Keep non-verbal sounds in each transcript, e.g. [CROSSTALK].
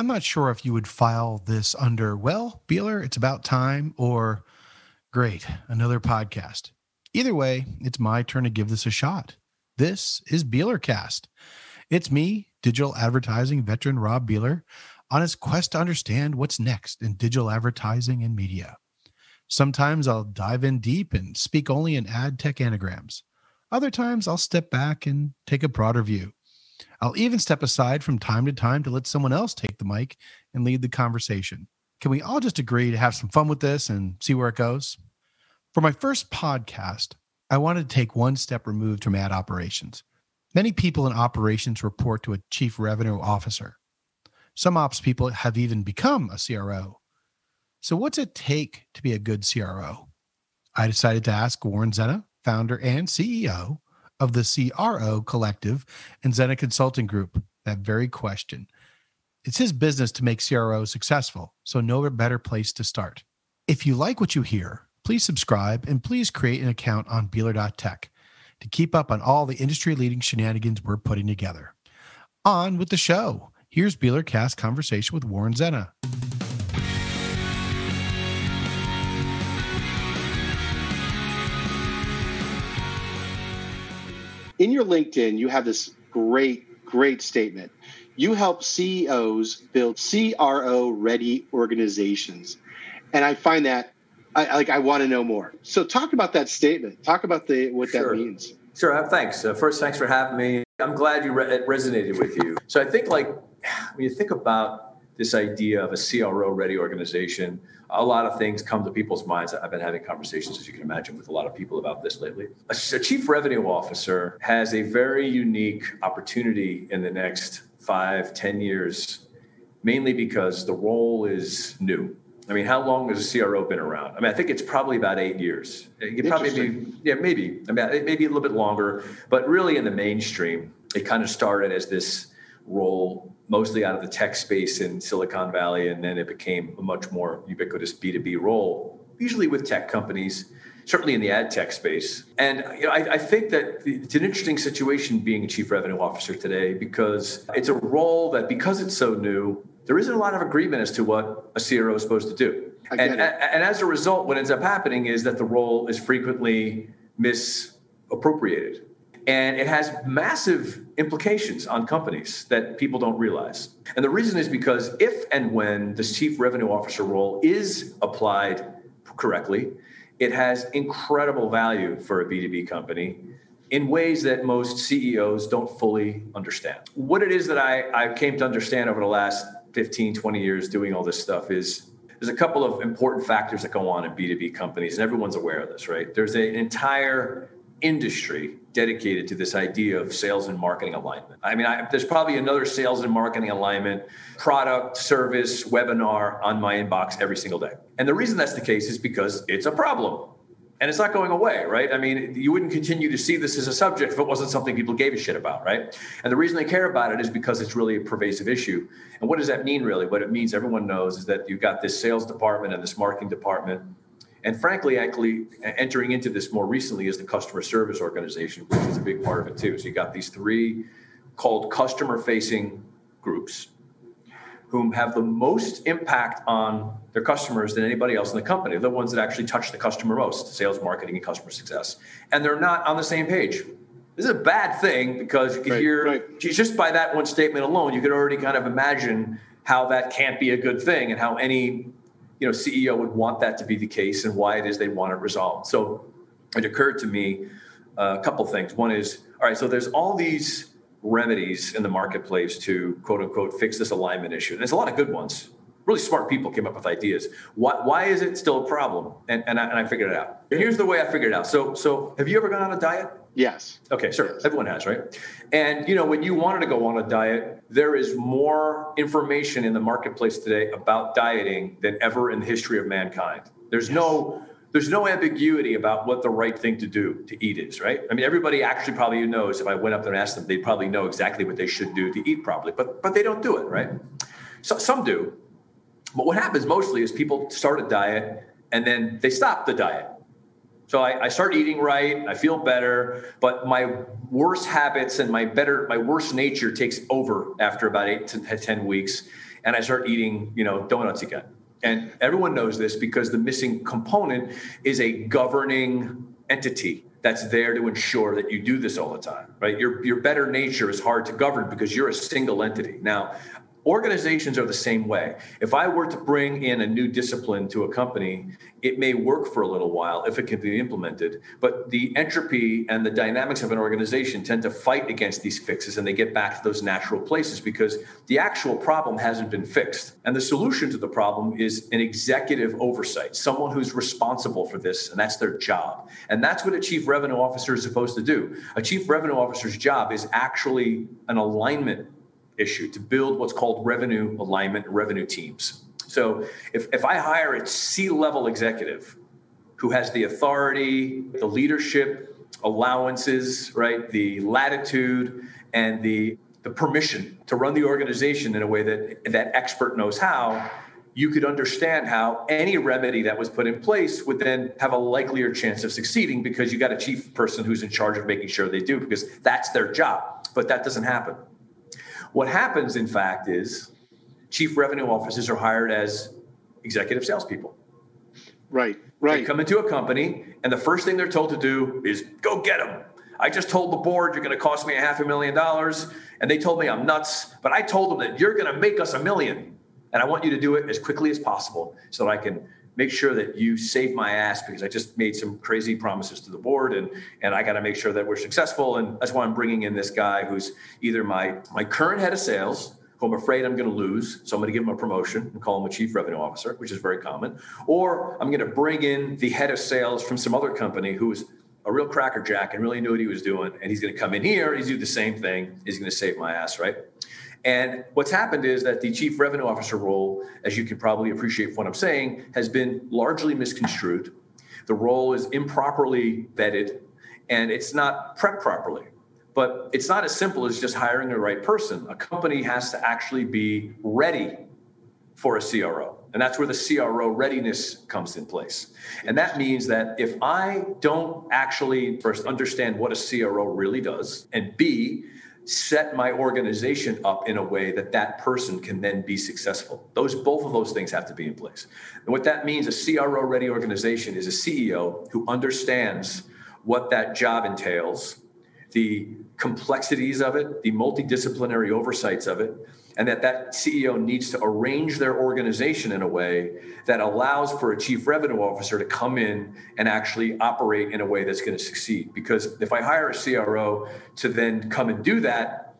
I'm not sure if you would file this under, well, Beeler, it's about time, or great, another podcast. Either way, it's my turn to give this a shot. This is Beelercast. It's me, digital advertising veteran Rob Beeler, on his quest to understand what's next in digital advertising and media. Sometimes I'll dive in deep and speak only in ad tech anagrams. Other times I'll step back and take a broader view. I'll even step aside from time to time to let someone else take the mic and lead the conversation. Can we all just agree to have some fun with this and see where it goes? For my first podcast, I wanted to take one step removed from ad operations. Many people in operations report to a chief revenue officer. Some ops people have even become a CRO. So, what's it take to be a good CRO? I decided to ask Warren Zenna, founder and CEO of the CRO Collective and Zenna Consulting Group that very question. It's his business to make CROs successful, so no better place to start. If you like what you hear, please subscribe and please create an account on Beeler.tech to keep up on all the industry leading shenanigans we're putting together. On with the show. Here's Beeler Cast conversation with Warren Zenna. In your LinkedIn, you have this great, great statement. You help CEOs build CRO ready organizations. And I find that I like I want to know more. So talk about that statement. Talk about the what sure. that means. Sure. Uh, thanks. Uh, first, thanks for having me. I'm glad you re- it resonated with you. So I think like [SIGHS] when you think about this idea of a CRO ready organization. A lot of things come to people's minds. I've been having conversations, as you can imagine, with a lot of people about this lately. A, chief revenue officer has a very unique opportunity in the next five, ten years, mainly because the role is new. I mean, how long has a CRO been around? I mean, I think it's probably about eight years. It probably be, yeah, maybe. I mean, maybe a little bit longer, but really in the mainstream, it kind of started as this role mostly out of the tech space in Silicon Valley, and then it became a much more ubiquitous B2B role, usually with tech companies, certainly in the ad tech space. And you know, I, I think that it's an interesting situation being a chief revenue officer today because it's a role that, because it's so new, there isn't a lot of agreement as to what a CRO is supposed to do. And, and, and as a result, what ends up happening is that the role is frequently misappropriated and it has massive implications on companies that people don't realize. And the reason is because if and when the chief revenue officer role is applied correctly, it has incredible value for a B2B company in ways that most CEOs don't fully understand. What it is that I, I came to understand over the last 15, 20 years doing all this stuff is there's a couple of important factors that go on in B2B companies, and everyone's aware of this, right? There's an entire industry dedicated to this idea of sales and marketing alignment. I mean, I, there's probably another sales and marketing alignment product, service, webinar on my inbox every single day. And the reason that's the case is because it's a problem. And it's not going away, right? I mean, you wouldn't continue to see this as a subject if it wasn't something people gave a shit about, right? And the reason they care about it is because it's really a pervasive issue. And what does that mean, really? What it means, everyone knows, is that you've got this sales department and this marketing department and frankly, actually entering into this more recently is the customer service organization, which is a big part of it too. So you got these three called customer facing groups whom have the most impact on their customers than anybody else in the company. They're the ones that actually touch the customer most, sales, marketing, and customer success. And they're not on the same page. This is a bad thing because you can right, hear right. just by that one statement alone, you could already kind of imagine how that can't be a good thing and how any you know CEO would want that to be the case and why it is they want it resolved. So it occurred to me uh, a couple things. One is all right. So there's all these remedies in the marketplace to quote unquote fix this alignment issue. And there's a lot of good ones. Really smart people came up with ideas. Why, why is it still a problem? And, and, I, and I figured it out. Here's the way I figured it out. So, so have you ever gone on a diet? Yes. Okay, sure. Yes. Everyone has, right? And you know, when you wanted to go on a diet, there is more information in the marketplace today about dieting than ever in the history of mankind. There's yes. no there's no ambiguity about what the right thing to do to eat is, right? I mean, everybody actually probably knows if I went up there and asked them, they'd probably know exactly what they should do to eat properly, but but they don't do it, right? So some do. But what happens mostly is people start a diet and then they stop the diet so I, I, start eating right. I feel better, but my worst habits and my better, my worst nature takes over after about eight to ten weeks, and I start eating, you know, donuts again. And everyone knows this because the missing component is a governing entity that's there to ensure that you do this all the time, right? Your, your better nature is hard to govern because you're a single entity. Now, Organizations are the same way. If I were to bring in a new discipline to a company, it may work for a little while if it can be implemented. But the entropy and the dynamics of an organization tend to fight against these fixes and they get back to those natural places because the actual problem hasn't been fixed. And the solution to the problem is an executive oversight, someone who's responsible for this, and that's their job. And that's what a chief revenue officer is supposed to do. A chief revenue officer's job is actually an alignment issue to build what's called revenue alignment revenue teams. So if, if I hire a C level executive who has the authority, the leadership, allowances, right, the latitude, and the, the permission to run the organization in a way that that expert knows how, you could understand how any remedy that was put in place would then have a likelier chance of succeeding because you got a chief person who's in charge of making sure they do because that's their job. But that doesn't happen. What happens, in fact, is chief revenue officers are hired as executive salespeople. Right, right. They come into a company, and the first thing they're told to do is go get them. I just told the board you're going to cost me a half a million dollars, and they told me I'm nuts, but I told them that you're going to make us a million, and I want you to do it as quickly as possible so that I can make sure that you save my ass because I just made some crazy promises to the board and and I got to make sure that we're successful. And that's why I'm bringing in this guy who's either my my current head of sales who I'm afraid I'm going to lose so I'm going to give him a promotion and call him a chief revenue officer which is very common or I'm going to bring in the head of sales from some other company who's a real crackerjack and really knew what he was doing and he's going to come in here he's do the same thing. He's going to save my ass right and what's happened is that the chief revenue officer role, as you can probably appreciate from what I'm saying, has been largely misconstrued. The role is improperly vetted and it's not prepped properly. But it's not as simple as just hiring the right person. A company has to actually be ready for a CRO. And that's where the CRO readiness comes in place. And that means that if I don't actually first understand what a CRO really does, and B, set my organization up in a way that that person can then be successful. Those both of those things have to be in place. And what that means a CRO ready organization is a CEO who understands what that job entails, the complexities of it, the multidisciplinary oversights of it, and that that CEO needs to arrange their organization in a way that allows for a chief revenue officer to come in and actually operate in a way that's going to succeed. Because if I hire a CRO to then come and do that,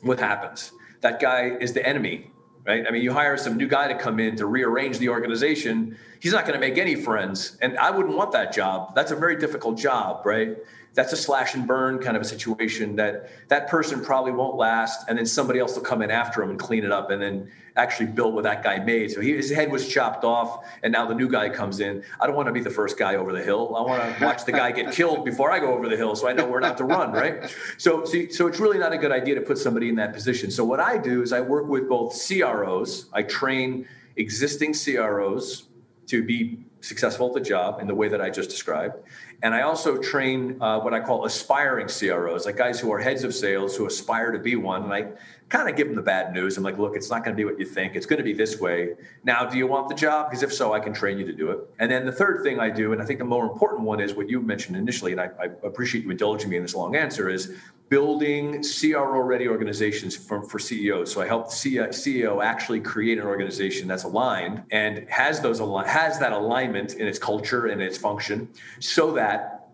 what happens? That guy is the enemy, right? I mean, you hire some new guy to come in to rearrange the organization. He's not going to make any friends. And I wouldn't want that job. That's a very difficult job, right? That's a slash and burn kind of a situation that that person probably won't last and then somebody else will come in after him and clean it up and then actually build what that guy made. So he, his head was chopped off and now the new guy comes in. I don't want to be the first guy over the hill. I want to [LAUGHS] watch the guy get killed before i go over the hill so i know where not to run right? So so, so it's really not a good idea to put somebody in that position. So what i do is i work with both cros i train existing cros to be successful at the job in the way that I just described. And I also train uh, what I call aspiring CROs, like guys who are heads of sales who aspire to be one. And I kind of give them the bad news. I'm like, look, it's not going to be what you think. It's going to be this way. Now, do you want the job? Because if so, I can train you to do it. And then the third thing I do, and I think the more important one is what you mentioned initially, and I, I appreciate you indulging me in this long answer, is building CRO ready organizations for, for CEOs. So I help the CEO actually create an organization that's aligned and has those has that alignment in its culture and its function so that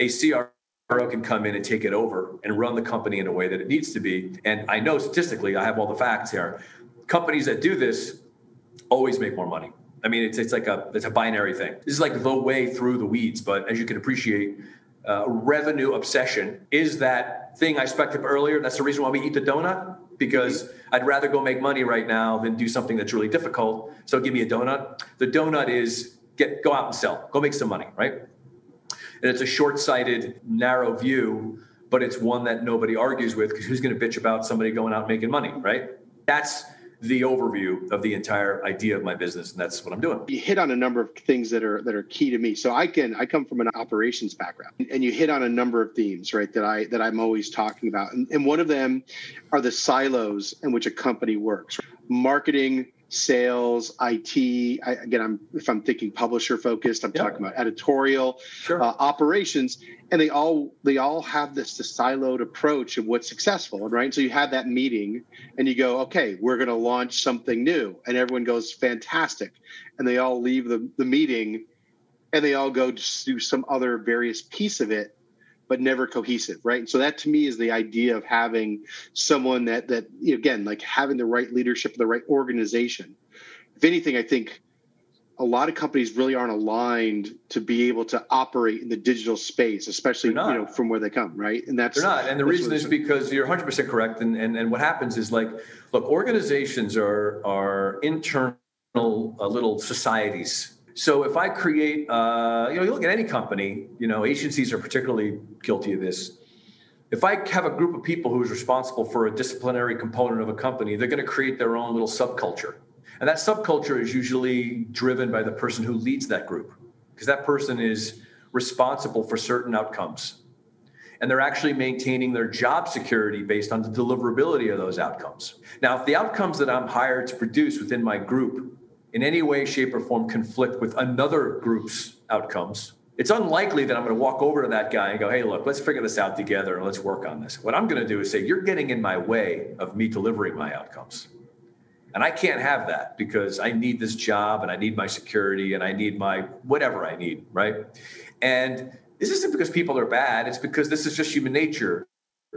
a CRO can come in and take it over and run the company in a way that it needs to be. And I know statistically, I have all the facts here. Companies that do this always make more money. I mean, it's it's like a it's a binary thing. This is like the way through the weeds, but as you can appreciate, uh, revenue obsession is that thing I spoke up earlier. That's the reason why we eat the donut because I'd rather go make money right now than do something that's really difficult. So give me a donut. The donut is get go out and sell, go make some money, right? And it's a short-sighted, narrow view, but it's one that nobody argues with because who's going to bitch about somebody going out making money, right? That's the overview of the entire idea of my business and that's what i'm doing. You hit on a number of things that are that are key to me. So i can i come from an operations background and you hit on a number of themes right that i that i'm always talking about. And, and one of them are the silos in which a company works. Marketing, sales, IT. I, again, I'm if I'm thinking publisher focused, I'm yeah. talking about editorial, sure. uh, operations, and they all they all have this, this siloed approach of what's successful, right? So you have that meeting, and you go, okay, we're going to launch something new, and everyone goes fantastic, and they all leave the the meeting, and they all go to do some other various piece of it but never cohesive, right? And so that to me is the idea of having someone that that again, like having the right leadership, the right organization. If anything, I think a lot of companies really aren't aligned to be able to operate in the digital space, especially you know from where they come, right? And that's they're not. And the reason is because you're 100 percent correct. And, and and what happens is like, look, organizations are are internal uh, little societies so if I create, uh, you know, you look at any company, you know, agencies are particularly guilty of this. If I have a group of people who is responsible for a disciplinary component of a company, they're going to create their own little subculture. And that subculture is usually driven by the person who leads that group, because that person is responsible for certain outcomes. And they're actually maintaining their job security based on the deliverability of those outcomes. Now, if the outcomes that I'm hired to produce within my group in any way, shape, or form conflict with another group's outcomes, it's unlikely that I'm going to walk over to that guy and go, hey, look, let's figure this out together and let's work on this. What I'm going to do is say, you're getting in my way of me delivering my outcomes. And I can't have that because I need this job and I need my security and I need my whatever I need, right? And this isn't because people are bad, it's because this is just human nature.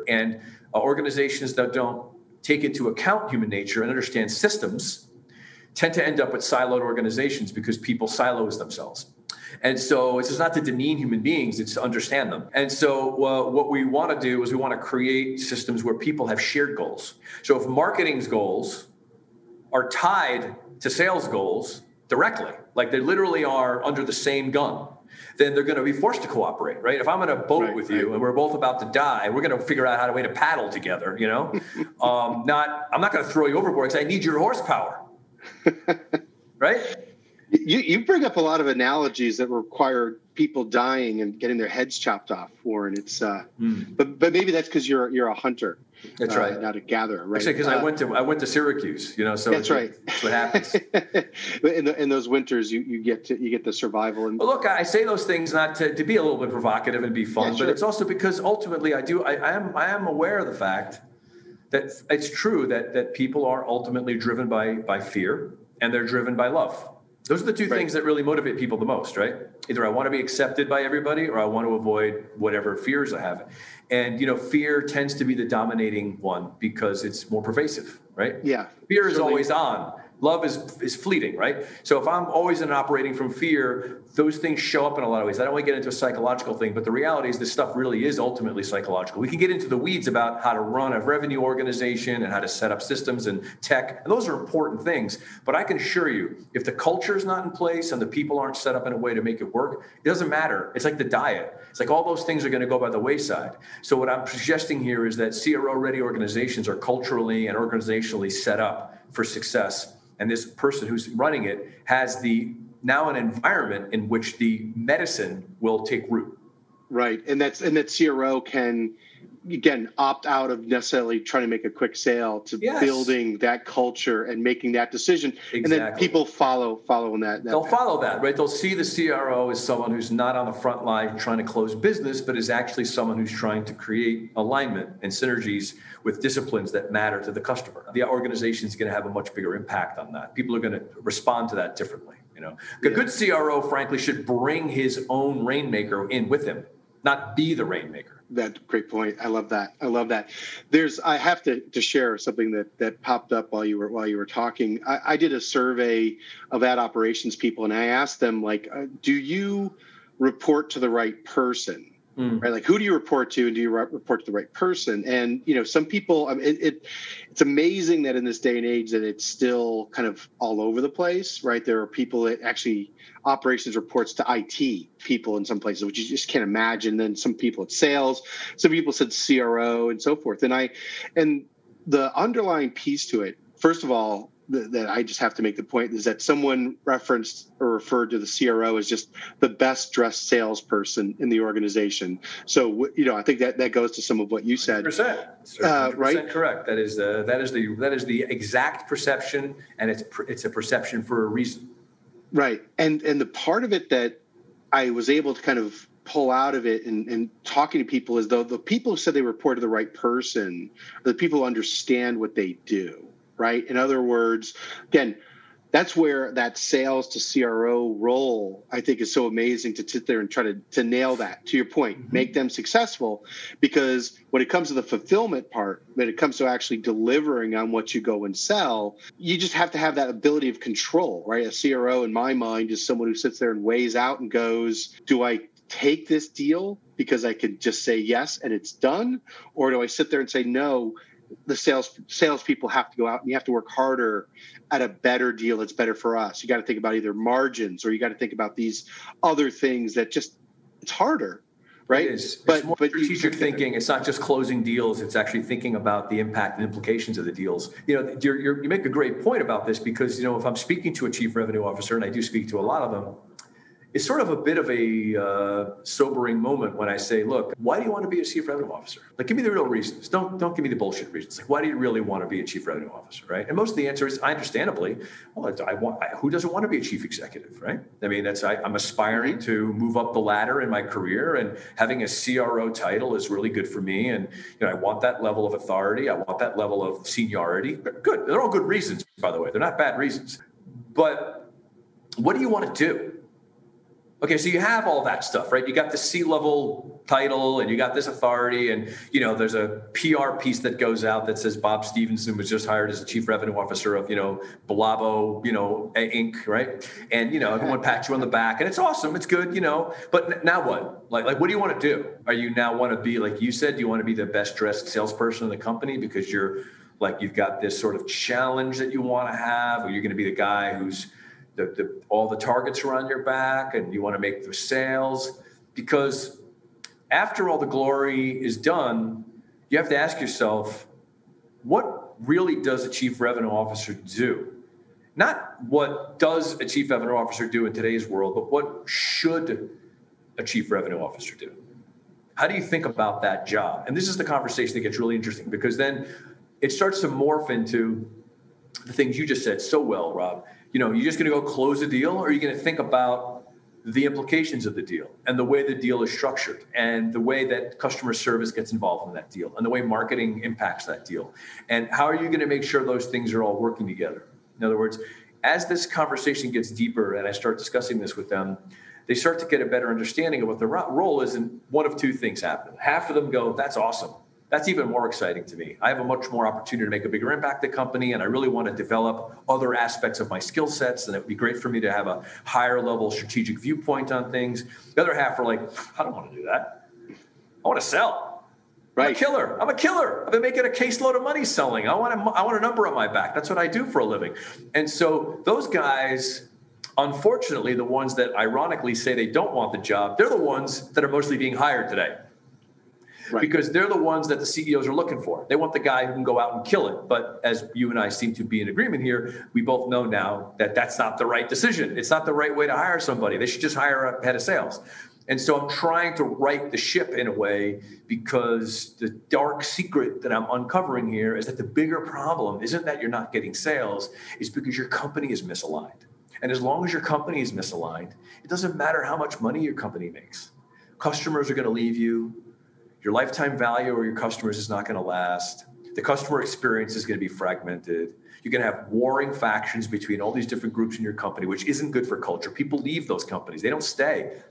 And uh, organizations that don't take into account human nature and understand systems tend to end up with siloed organizations because people silos themselves. And so it's not to demean human beings, it's to understand them. And so uh, what we want to do is we want to create systems where people have shared goals. So if marketing's goals are tied to sales goals directly, like they literally are under the same gun, then they're going to be forced to cooperate, right? If I'm in a boat right, with you right. and we're both about to die, we're going to figure out how to way to paddle together, you know? [LAUGHS] um, not, I'm not going to throw you overboard because I need your horsepower right? You, you bring up a lot of analogies that require people dying and getting their heads chopped off, Warren. It's uh, mm. but but maybe that's because you're you're a hunter. That's uh, right, not a gatherer. Right? Actually, because uh, I went to I went to Syracuse, you know. So that's right. That's what happens. [LAUGHS] in, the, in those winters, you, you get to you get the survival. And well, look, I say those things not to, to be a little bit provocative and be fun, yeah, sure. but it's also because ultimately I do I, I am I am aware of the fact that it's true that that people are ultimately driven by by fear and they're driven by love. Those are the two right. things that really motivate people the most, right? Either I want to be accepted by everybody or I want to avoid whatever fears I have. And you know, fear tends to be the dominating one because it's more pervasive, right? Yeah. Fear is always on love is is fleeting right? So if i'm always in operating from fear those things show up in a lot of ways. I don't want to get into a psychological thing but the reality is this stuff really is ultimately psychological. We can get into the weeds about how to run a revenue organization and how to set up systems and tech and those are important things. But i can assure you if the culture is not in place and the people aren't set up in a way to make it work it doesn't matter. It's like the diet. It's like all those things are going to go by the wayside. So what i'm suggesting here is that cro ready organizations are culturally and organizationally set up for success and this person who's running it has the now an environment in which the medicine will take root right and that's and that cro can again opt out of necessarily trying to make a quick sale to yes. building that culture and making that decision exactly. and then people follow following that, that they'll path. follow that right they'll see the cro as someone who's not on the front line trying to close business but is actually someone who's trying to create alignment and synergies with disciplines that matter to the customer the organization is going to have a much bigger impact on that people are going to respond to that differently you know a good cro frankly should bring his own rainmaker in with him not be the rainmaker that great point. I love that. I love that. There's I have to to share something that that popped up while you were while you were talking. I, I did a survey of ad operations people, and I asked them like, uh, do you report to the right person? Mm. Right, like who do you report to, and do you re- report to the right person? And you know, some people, I mean, it, it, it's amazing that in this day and age that it's still kind of all over the place. Right, there are people that actually operations reports to IT people in some places, which you just can't imagine. Then some people at sales, some people said CRO, and so forth. And I, and the underlying piece to it, first of all, that I just have to make the point is that someone referenced or referred to the CRO as just the best dressed salesperson in the organization. So you know, I think that that goes to some of what you said. 100%, 100% uh, right? Correct. That is the that is the that is the exact perception, and it's it's a perception for a reason. Right, and and the part of it that I was able to kind of pull out of it and, and talking to people is though the people who said they reported the right person the people who understand what they do right? In other words, again, that's where that sales to CRO role I think is so amazing to sit there and try to, to nail that to your point, mm-hmm. make them successful. Because when it comes to the fulfillment part, when it comes to actually delivering on what you go and sell, you just have to have that ability of control, right? A CRO in my mind is someone who sits there and weighs out and goes, Do I take this deal because I could just say yes and it's done? Or do I sit there and say no? The sales salespeople have to go out and you have to work harder at a better deal that's better for us. You got to think about either margins or you got to think about these other things that just it's harder, right? It is. But, it's more but strategic you, thinking. It's not just closing deals. It's actually thinking about the impact and implications of the deals. You know, you're, you're, you make a great point about this because you know if I'm speaking to a chief revenue officer, and I do speak to a lot of them, it's sort of a bit of a uh, sobering moment when I say, look, why do you want to be a chief revenue officer? Like, give me the real reasons. Don't don't give me the bullshit reasons. Like, why do you really want to be a chief revenue officer, right? And most of the answer is, I understandably, well, I want. I, who doesn't want to be a chief executive, right? I mean, that's I, I'm aspiring to move up the ladder in my career, and having a CRO title is really good for me. And you know, I want that level of authority. I want that level of seniority. Good. They're all good reasons, by the way. They're not bad reasons. But what do you want to do? Okay, so you have all that stuff, right? You got the C-level title and you got this authority, and you know, there's a PR piece that goes out that says Bob Stevenson was just hired as the chief revenue officer of, you know, Blabo, you know, Inc., right? And you know, everyone [LAUGHS] pats you on the back, and it's awesome, it's good, you know. But now what? Like, like what do you want to do? Are you now want to be like you said? Do you want to be the best dressed salesperson in the company because you're like you've got this sort of challenge that you want to have, or you're going to be the guy who's the, the, all the targets are on your back and you want to make the sales. Because after all the glory is done you have to ask yourself what really does a chief revenue officer do? Not what does a chief revenue officer do in today's world but what should a chief revenue officer do? How do you think about that job? And this is the conversation that gets really interesting because then it starts to morph into the things you just said so well rob you know, you're just going to go close a deal, or are you going to think about the implications of the deal and the way the deal is structured and the way that customer service gets involved in that deal and the way marketing impacts that deal? And how are you going to make sure those things are all working together? In other words as this conversation gets deeper and i start discussing this with them they start to get a better understanding of what their role is and one of two things happen half of them go that's awesome that's even more exciting to me. I have a much more opportunity to make a bigger impact at the company, and I really want to develop other aspects of my skill sets. And it would be great for me to have a higher level strategic viewpoint on things. The other half are like, I don't want to do that. I want to sell. Right. I'm a killer. I'm a killer. I've been making a caseload of money selling. I want a, I want a number on my back. That's what I do for a living. And so those guys, unfortunately, the ones that ironically say they don't want the job, they're the ones that are mostly being hired today right. because they're the ones that the CEOs are looking for. They want the guy who can go out and kill it. But as you and I seem to be in agreement here, we both know now that that's not the right decision. It's not the right way to hire somebody. They should just hire a head of sales. And so I'm trying to right the ship in a way because the dark secret that I'm uncovering here is that the bigger problem isn't that you're not getting sales, it's because your company is misaligned. And as long as your company is misaligned, it doesn't matter how much money your company makes. Customers are going to leave you, your lifetime value or your customers is not going to last. The customer experience is going to be fragmented. You're going to have warring factions between all these different groups in your company, which isn't good for culture. People leave those companies, they don't stay.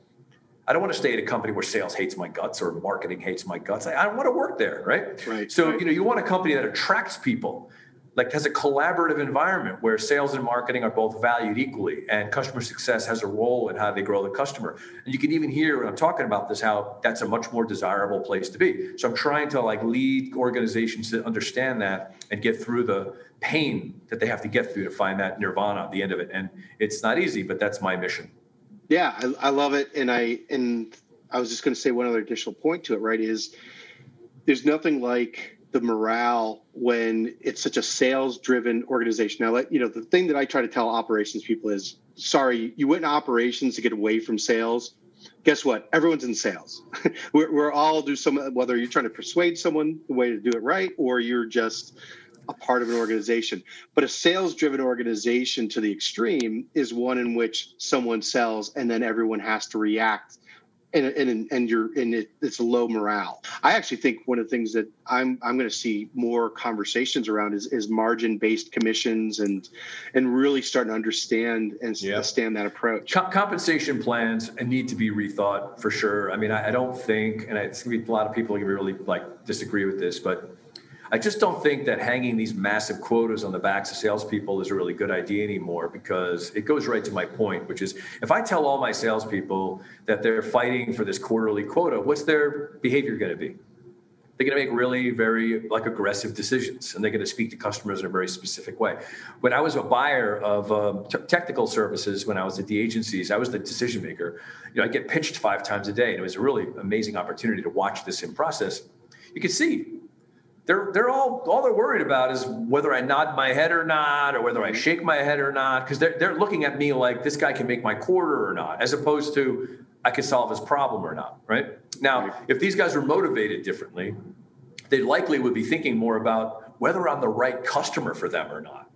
I don't want to stay at a company where sales hates my guts or marketing hates my guts. I, I don't want to work there, right? Right. So, right. you know, you want a company that attracts people like has a collaborative environment where sales and marketing are both valued equally and customer success has a role in how they grow the customer. And you can even hear when i'm talking about this how that's a much more desirable place to be. So i'm trying to like lead organizations to understand that and get through the pain that they have to get through to find that nirvana at the end of it. And it's not easy but that's my mission. Yeah i, I love it. And i and i was just going to say one other additional point to it right is there's nothing like the morale when it's such a sales driven organization. Now, you know the thing that I try to tell operations people is, sorry, you went in operations to get away from sales. Guess what? Everyone's in sales. [LAUGHS] we're, we're all do some whether you're trying to persuade someone the way to do it right, or you're just a part of an organization. But a sales driven organization to the extreme is one in which someone sells and then everyone has to react and and and you're and it, it's low morale. I actually think one of the things that I'm I'm going to see more conversations around is is margin based commissions and and really starting to understand and yeah. understand that approach. Com- compensation plans need to be rethought for sure. I mean, I, I don't think, and it's going to be a lot of people are going to really like disagree with this, but I just don't think that hanging these massive quotas on the backs of salespeople is a really good idea anymore because it goes right to my point, which is if I tell all my salespeople that they're fighting for this quarterly quota, what's their behavior going to be? They're going to make really very like aggressive decisions, and they're going to speak to customers in a very specific way. When I was a buyer of um, t- technical services, when I was at the agencies, I was the decision maker. You know, I get pitched five times a day, and it was a really amazing opportunity to watch this in process. You can see they're they're all all they're worried about is whether I nod my head or not, or whether I mm-hmm. shake my head or not, because they're they're looking at me like this guy can make my quarter or not, as opposed to I can solve his problem or not. Right? Now, if these guys were motivated differently, they likely would be thinking more about whether I'm the right customer for them or not,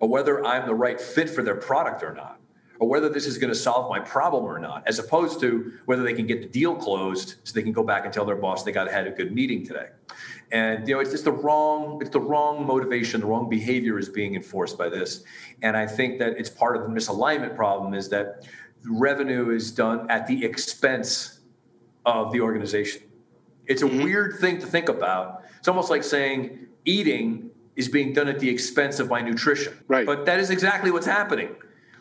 or whether I'm the right fit for their product or not or whether this is going to solve my problem or not, as opposed to whether they can get the deal closed so they can go back and tell their boss they got had a good meeting today. And you know it's just the wrong it's the wrong motivation the wrong behavior is being enforced by this. And i think that it's part of the misalignment problem is that revenue is done at the expense of the organization. It's a mm-hmm. weird thing to think about. It's almost like saying eating is being done at the expense of my nutrition. Right. But that is exactly what's happening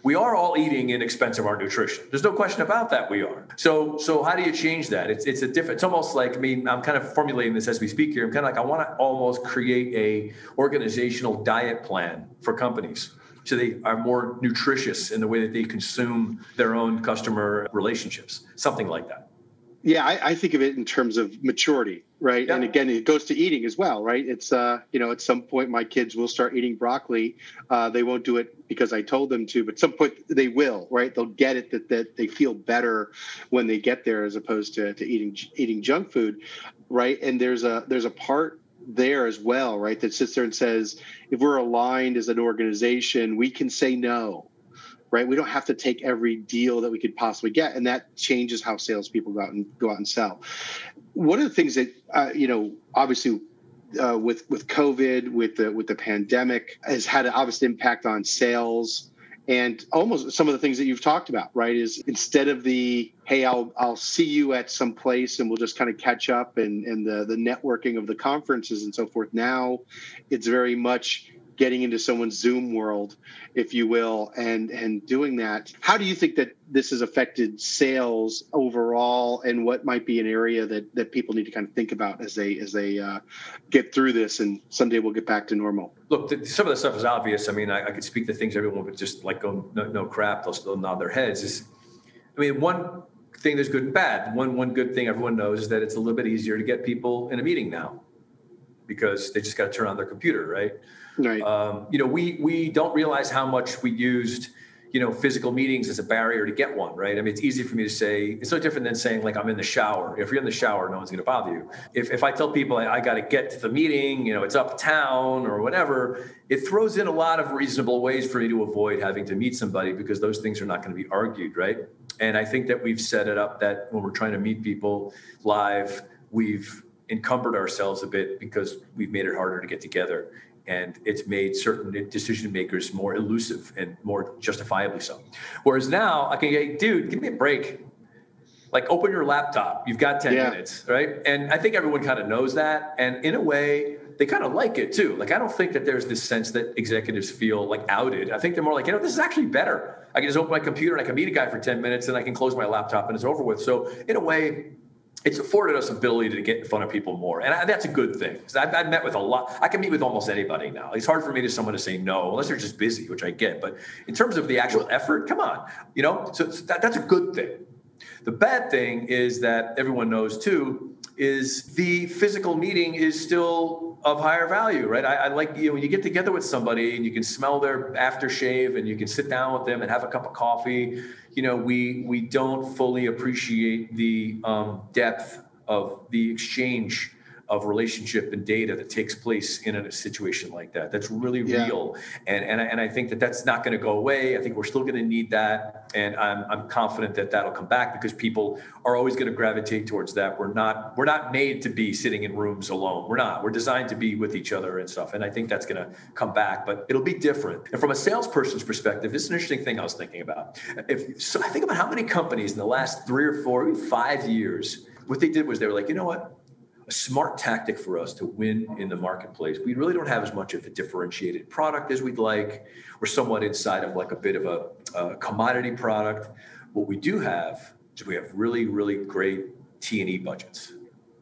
we are all eating in expense of our nutrition. There's no question about that. We are. So, so how do you change that? It's it's a different. It's almost like I mean, I'm kind of formulating this as we speak here. I'm kind of like I want to almost create a organizational diet plan for companies so they are more nutritious in the way that they consume their own customer relationships, something like that. Yeah, I, I, think of it in terms of maturity, right? Yeah. And again, it goes to eating as well, right? It's uh, you know, at some point my kids will start eating broccoli. Uh, they won't do it because I told them to, but some point they will, right? They'll get it that that they feel better when they get there as opposed to, to eating eating junk food, right? And there's a there's a part there as well, right? That sits there and says, if we're aligned as an organization, we can say no, right? We don't have to take every deal that we could possibly get, and that changes how salespeople go out and go out and sell. One of the things that uh, you know, obviously. Uh, with with COVID, with the with the pandemic, has had an obvious impact on sales and almost some of the things that you've talked about right is instead of the hey i'll i'll see you at some place and we'll just kind of catch up and and the the networking of the conferences and so forth now it's very much getting into someone's Zoom world, if you will, and and doing that. How do you think that this has affected sales overall, and what might be an area that that people need to kind of think about as they as they uh, get through this, and someday we'll get back to normal? Look, some of the stuff is obvious. I mean, I, I could speak to things everyone would just like go no, no crap. They'll still nod their heads. Is I mean, one thing there's good and bad. One one good thing everyone knows is that it's a little bit easier to get people in a meeting now because they just got to turn on their computer, right? Right. Um, you know, we we don't realize how much we used, you know, physical meetings as a barrier to get one, right? I mean, it's easy for me to say. It's no different than saying like I'm in the shower. If you're in the shower, no one's going to bother you. If if I tell people I, I got to get to the meeting, you know, it's uptown or whatever, it throws in a lot of reasonable ways for me to avoid having to meet somebody because those things are not going to be argued, right? And I think that we've set it up that when we're trying to meet people live, we've encumbered ourselves a bit because we've made it harder to get together and it's made certain decision makers more elusive and more justifiably so. Whereas now I can get, dude, give me a break. Like open your laptop. You've got 10 yeah. minutes, right? And I think everyone kind of knows that. And in a way, they kind of like it too. Like I don't think that there's this sense that executives feel like outed. I think they're more like, you know, this is actually better. I can just open my computer and I can meet a guy for 10 minutes and I can close my laptop and it's over with. So in a way, it's afforded us ability to get in front of people more, and I, that's a good thing. I've, I've, met with a lot. I can meet with almost anybody now. It's hard for me to someone to say no unless they're just busy, which I get. But in terms of the actual effort, come on, you know. So, so that, that's a good thing. The bad thing is that everyone knows too is the physical meeting is still of higher value, right? I, I, like you know, when you get together with somebody and you can smell their aftershave and you can sit down with them and have a cup of coffee. You know, we we don't fully appreciate the um, depth of the exchange of relationship and data that takes place in a situation like that. That's really yeah. real, and and I, and I think that that's not going to go away. I think we're still going to need that, and I'm I'm confident that that'll come back because people are always going to gravitate towards that. We're not we're not made to be sitting in rooms alone. We're not. We're designed to be with each other and stuff, and I think that's going to come back, but it'll be different. And from a salesperson's perspective, this is an interesting thing I was thinking about. If so, I think about how many companies in the last three or four, five years, what they did was they were like, you know what a smart tactic for us to win in the marketplace. We really don't have as much of a differentiated product as we'd like. We're somewhat inside of like a bit of a, a commodity product. What we do have is we have really, really great T and E budgets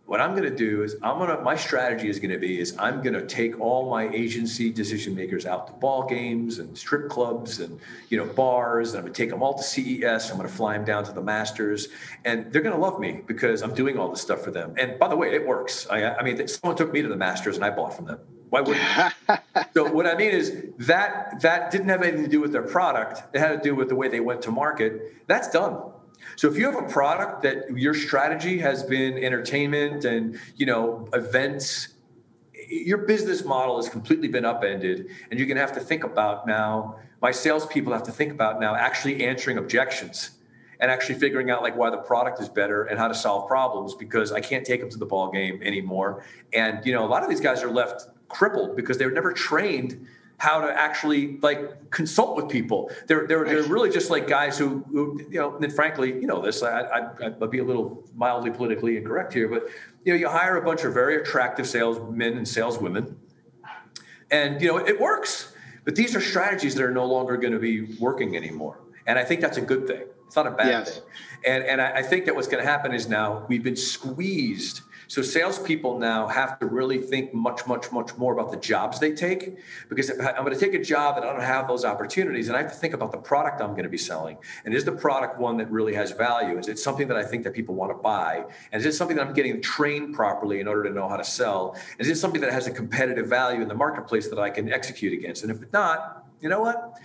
what I'm going to do is I'm going to my strategy is going to be is I'm going to take all my agency decision makers out to ball games and strip clubs and you know bars and I'm going to take them all to CES. I'm going to fly them down to the Masters and they're going to love me because I'm doing all this stuff for them. And by the way, it works. I, I mean, someone took me to the Masters and I bought from them. Why wouldn't? [LAUGHS] so what I mean is that that didn't have anything to do with their product. It had to do with the way they went to market. That's done. So if you have a product that your strategy has been entertainment and you know events, your business model has completely been upended, and you're going to have to think about now. My salespeople have to think about now actually answering objections and actually figuring out like why the product is better and how to solve problems because I can't take them to the ball game anymore. And you know, a lot of these guys are left crippled because they were never trained how to actually like consult with people. They're they're, they're really just like guys who, who you know. And frankly, you know this. I, I I'll be a little mildly politically incorrect here, but you know, you hire a bunch of very attractive salesmen and saleswomen, and you know it works. But these are strategies that are no longer going to be working anymore, and I think that's a good thing. It's not a bad yes. thing. And and I, I think that what's going to happen is now we've been squeezed so salespeople now have to really think much, much, much more about the jobs they take. Because if I'm going to take a job and I don't have those opportunities, and I have to think about the product I'm going to be selling. And is the product one that really has value? Is it something that I think that people want to buy? And is it something that I'm getting trained properly in order to know how to sell? Is it something that has a competitive value in the marketplace that I can execute against? And if not, you know what?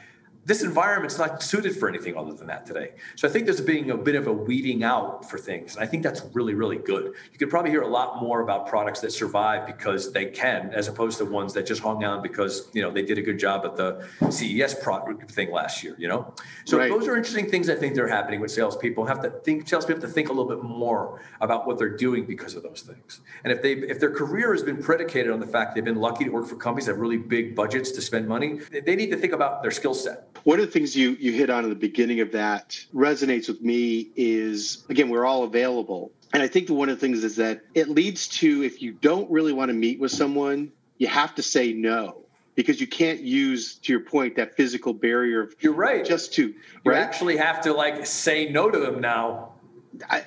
This environment's not suited for anything other than that today. So I think there's being a bit of a weeding out for things. And I think that's really, really good. You could probably hear a lot more about products that survive because they can, as opposed to ones that just hung on because, you know, they did a good job at the CES product thing last year, you know? So right. those are interesting things I think they're happening with salespeople. Have to think, salespeople have to think a little bit more about what they're doing because of those things. And if they if their career has been predicated on the fact they've been lucky to work for companies that have really big budgets to spend money, they need to think about their skill set one of the things you you hit on in the beginning of that resonates with me is again we're all available, and I think one of the things is that it leads to if you don't really want to meet with someone, you have to say no. Because you can't use to your point that physical barrier of you're right. just to you right? actually have to like say no to them now.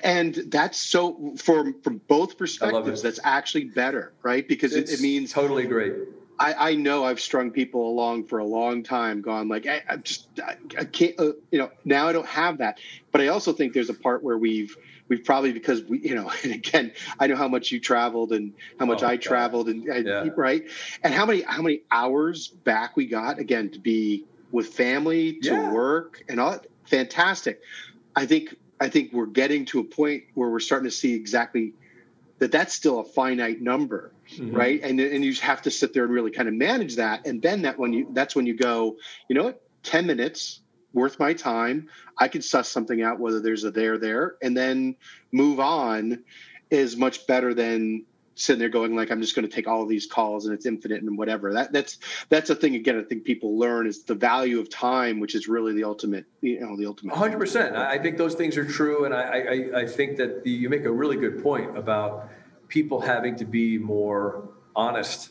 And that's so from from both perspectives that's actually better right? Because it, it, means totally great I, I know I've strung people along for a long time, gone like I, I just I, I can't, uh, you know. Now I don't have that, but I also think there's a part where we've we've probably because we, you know, [LAUGHS] and again, I know how much you traveled and how much oh, I God. traveled and, and yeah. right, and how many how many hours back we got again to be with family, to yeah. work, and all. Fantastic. I think I think we're getting to a point where we're starting to see exactly that that's still a finite number mm-hmm. right and and you just have to sit there and really kind of manage that and then that when you that's when you go you know what 10 minutes worth my time i can suss something out whether there's a there there and then move on is much better than sitting there going like I'm just going to take all of these calls and it's infinite and whatever. That that's that's a thing again. I think people learn is the value of time, which is really the ultimate. You know, the ultimate. Hundred percent. I think those things are true, and I I, I think that the, you make a really good point about people having to be more honest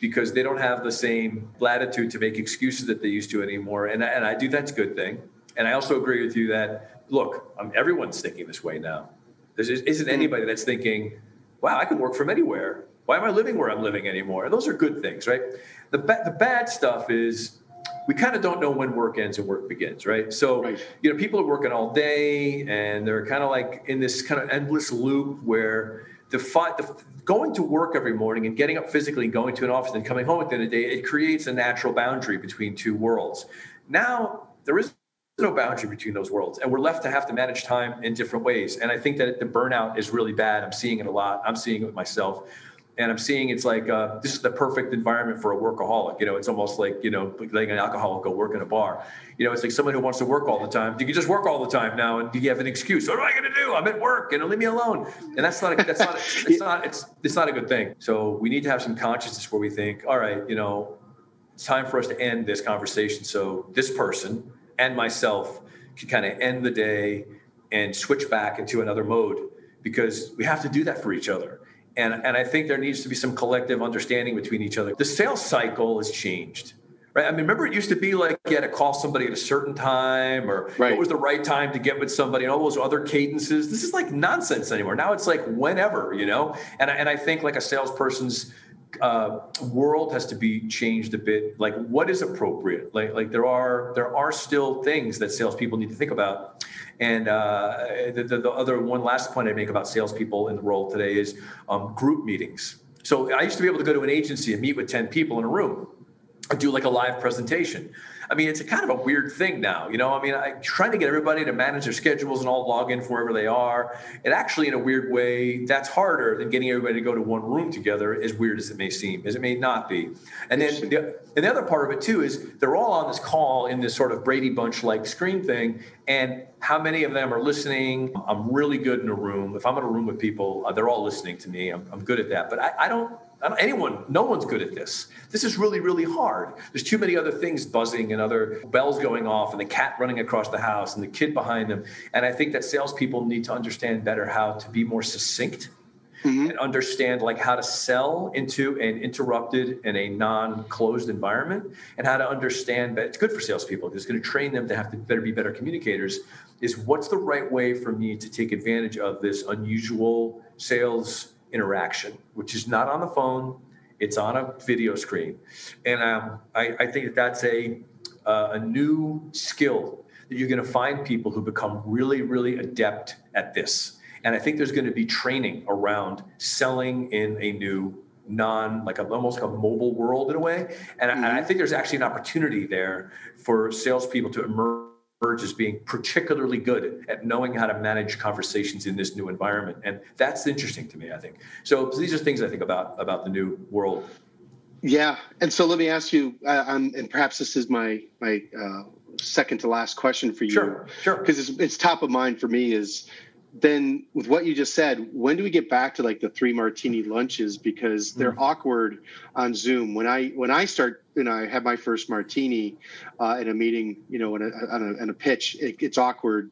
because they don't have the same latitude to make excuses that they used to anymore. And and I do that's a good thing. And I also agree with you that look, I'm, everyone's thinking this way now. There isn't mm-hmm. anybody that's thinking wow, I can work from anywhere. Why am I living where I'm living anymore? And those are good things, right? The, ba- the bad stuff is we kind of don't know when work ends and work begins, right? So, right. you know, people are working all day and they're kind of like in this kind of endless loop where the, fi- the going to work every morning and getting up physically and going to an office and coming home at the end of the day, it creates a natural boundary between two worlds. Now there is no boundary between those worlds and we're left to have to manage time in different ways. And i think that the burnout is really bad. I'm seeing it a lot. I'm seeing it with myself and i'm seeing it's like uh, this is the perfect environment for a workaholic. You know it's almost like you know letting an alcoholic go work in a bar. You know it's like someone who wants to work all the time. You can just work all the time now and do you have an excuse. What am i going to do? I'm at work You know, leave me alone. And that's not a, that's not a, [LAUGHS] it's not it's it's not a good thing. So we need to have some consciousness where we think all right you know it's time for us to end this conversation so this person and myself can kind of end the day and switch back into another mode because we have to do that for each other. And, and I think there needs to be some collective understanding between each other. The sales cycle has changed, right? I mean, remember it used to be like you had to call somebody at a certain time or right. what was the right time to get with somebody and all those other cadences. This is like nonsense anymore. Now it's like whenever, you know? And, and I think like a salesperson's uh, world has to be changed a bit. Like, what is appropriate? Like, like there are there are still things that salespeople need to think about. And uh, the, the, the, other one last point I make about salespeople in the role today is um, group meetings. So I used to be able to go to an agency and meet with ten people in a room, do like a live presentation. I mean, it's a kind of a weird thing now. You know, I mean, I trying to get everybody to manage their schedules and all log in wherever they are. It actually, in a weird way, that's harder than getting everybody to go to one room together. As weird as it may seem, as it may not be. And then, the, and the other part of it too is they're all on this call in this sort of Brady Bunch like screen thing, and how many of them are listening? I'm really good in a room. If I'm in a room with people, uh, they're all listening to me. I'm, I'm good at that. But I, I don't anyone, no one's good at this. This is really, really hard. There's too many other things buzzing and other bells going off, and the cat running across the house, and the kid behind them. And I think that salespeople need to understand better how to be more succinct mm-hmm. and understand like how to sell into an interrupted and a non-closed environment, and how to understand that it's good for salespeople. It's going to train them to have to better be better communicators. Is what's the right way for me to take advantage of this unusual sales interaction, which is not on the phone, it's on a video screen. And um, I, I, think that that's a, uh, a new skill that you're going to find people who become really, really adept at this. And I think there's going to be training around selling in a new non like a, almost like a mobile world in a way. And, mm-hmm. I, and I think there's actually an opportunity there for salespeople to emerge as being particularly good at knowing how to manage conversations in this new environment. And that's interesting to me i think. So, these are things i think about about the new world. Yeah. And so let me ask you uh, um, and perhaps this is my my uh, second to last question for you. Sure. Sure. Because it's, it's top of mind for me is then with what you just said when do we get back to like the three martini lunches? Because they're mm. awkward on zoom. When i when i start you know i have my first martini uh, in a meeting you know in a, on a, in a pitch it, it's awkward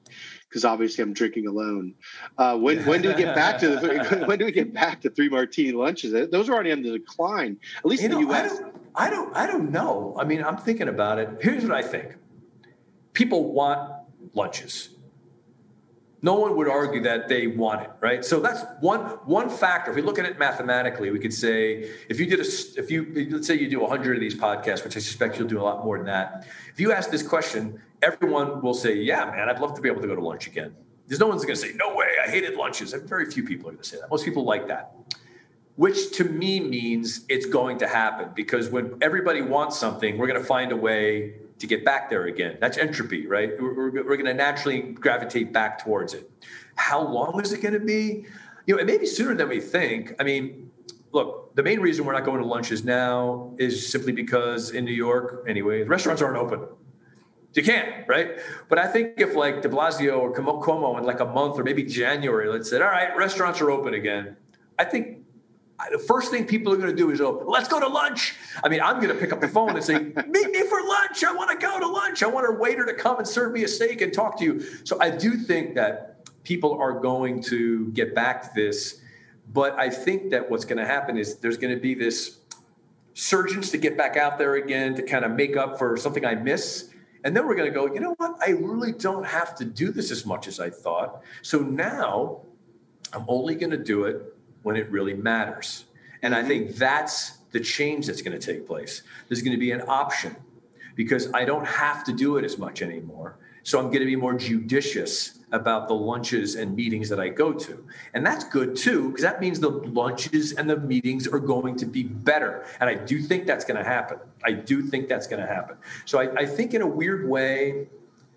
because obviously i'm drinking alone. Uh, when when do we get back to the [LAUGHS] when do we get back to three martini lunches? Those are already on the decline at least you in know, the us I don't, I don't i don't know. I mean i'm thinking about it. Here's what i think. People want lunches no one would argue that they want it, right? So that's one one factor. If we look at it mathematically, we could say if you did a if you let's say you do 100 of these podcasts, which I suspect you'll do a lot more than that. If you ask this question, everyone will say, "Yeah, man, I'd love to be able to go to lunch again." There's no one's going to say, "No way, I hated lunches." And Very few people are going to say that. Most people like that. Which to me means it's going to happen because when everybody wants something, we're going to find a way to get back there again. That's entropy, right? We're, we're, we're going to naturally gravitate back towards it. How long is it going to be? You know, it may be sooner than we think. I mean, look, the main reason we're not going to lunches now is simply because in New York, anyway, the restaurants aren't open. You can't, right? But I think if like De Blasio or Cuomo in like a month or maybe January, let's say, all right, restaurants are open again. I think the first thing people are going to do is, oh, let's go to lunch. I mean, I'm going to pick up the phone and say, [LAUGHS] meet me for lunch. I want to go to lunch. I want a waiter to come and serve me a steak and talk to you. So I do think that people are going to get back to this. But I think that what's going to happen is there's going to be this surgence to get back out there again to kind of make up for something I miss. And then we're going to go, you know what? I really don't have to do this as much as I thought. So now I'm only going to do it when it really matters. And I think that's the change that's going to take place. There's going to be an option. because I don't have to do it as much anymore. So I'm going to be more judicious about the lunches and meetings that I go to. And that's good too, because that means the lunches and the meetings are going to be better. And I do think that's going to happen. I do think that's going to happen. So I, I think, in a weird way,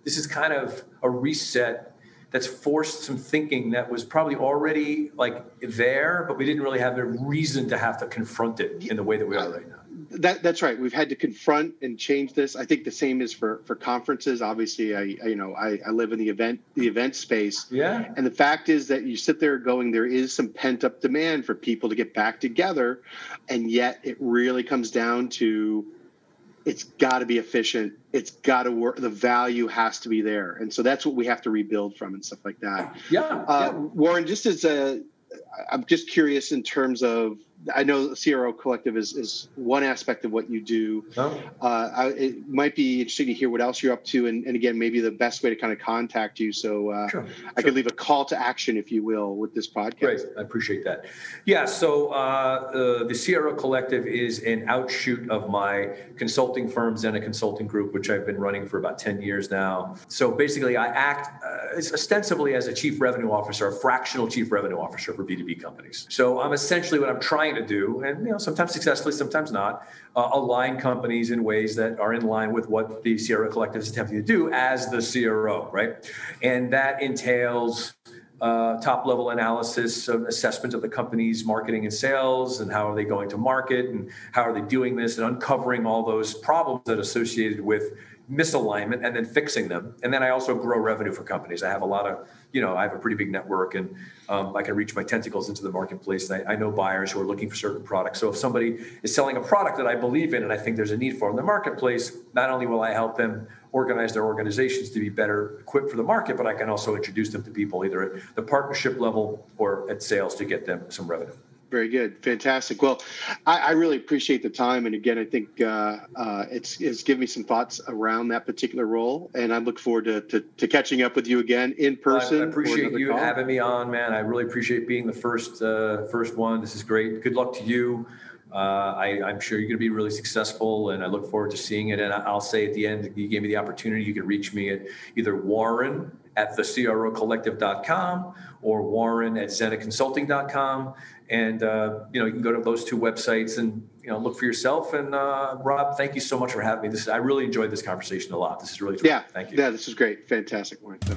this is kind of a reset that's forced some thinking that was probably already like there, but we didn't really have a reason to have to confront it in the way that we are right now. That, that's right. We've had to confront and change this. I think the same is for for conferences. Obviously, I, I you know I, I live in the event the event space. Yeah. And the fact is that you sit there going, there is some pent up demand for people to get back together, and yet it really comes down to it's got to be efficient. It's got to work. The value has to be there, and so that's what we have to rebuild from and stuff like that. Yeah. Uh, yeah. Warren, just as a, I'm just curious in terms of I know the CRO Collective is, is one aspect of what you do. Oh. Uh, I, it might be interesting to hear what else you're up to, and, and again, maybe the best way to kind of contact you. So uh, Sure, I sure. could leave a call to action, if you will, with this podcast. Great, I appreciate that. Yeah, so uh, uh, the CRO Collective is an outshoot of my consulting firms and a consulting group, which I've been running for about 10 years now. So basically, I act uh, ostensibly as a chief revenue officer, a fractional chief revenue officer for B2B companies. So I'm essentially what I'm trying to do, and you know, sometimes successfully, sometimes not, uh, align companies in ways that are in line with what the CRO Collective is attempting to do as the CRO, right? And that entails uh, top level analysis of assessment of the company's marketing and sales and how are they going to market and how are they doing this and uncovering all those problems that are associated with misalignment and then fixing them. And then i also grow revenue for companies. I have a lot of you know i have a pretty big network and um, i can reach my tentacles into the marketplace. I, I know buyers who are looking for certain products. So if somebody is selling a product that i believe in and i think there's a need for in the marketplace not only will i help them organize their organizations to be better equipped for the market, but I can also introduce them to people either at the partnership level or at sales to get them some revenue. Very good, fantastic. Well, I, I really appreciate the time, and again, I think uh, uh, it's it's given me some thoughts around that particular role, and I look forward to, to, to catching up with you again in person. I appreciate you call. having me on, man. I really appreciate being the first uh, first one. This is great. Good luck to you. Uh, I, I'm sure you're going to be really successful, and I look forward to seeing it. And I'll say at the end, you gave me the opportunity. You can reach me at either Warren at thecrocollective.com or Warren at zenaconsulting.com. And uh, you know you can go to those two websites and you know look for yourself. And uh, Rob, thank you so much for having me. This I really enjoyed this conversation a lot. This is really terrific. Yeah, thank you. Yeah, this is great, fantastic, Warren. So.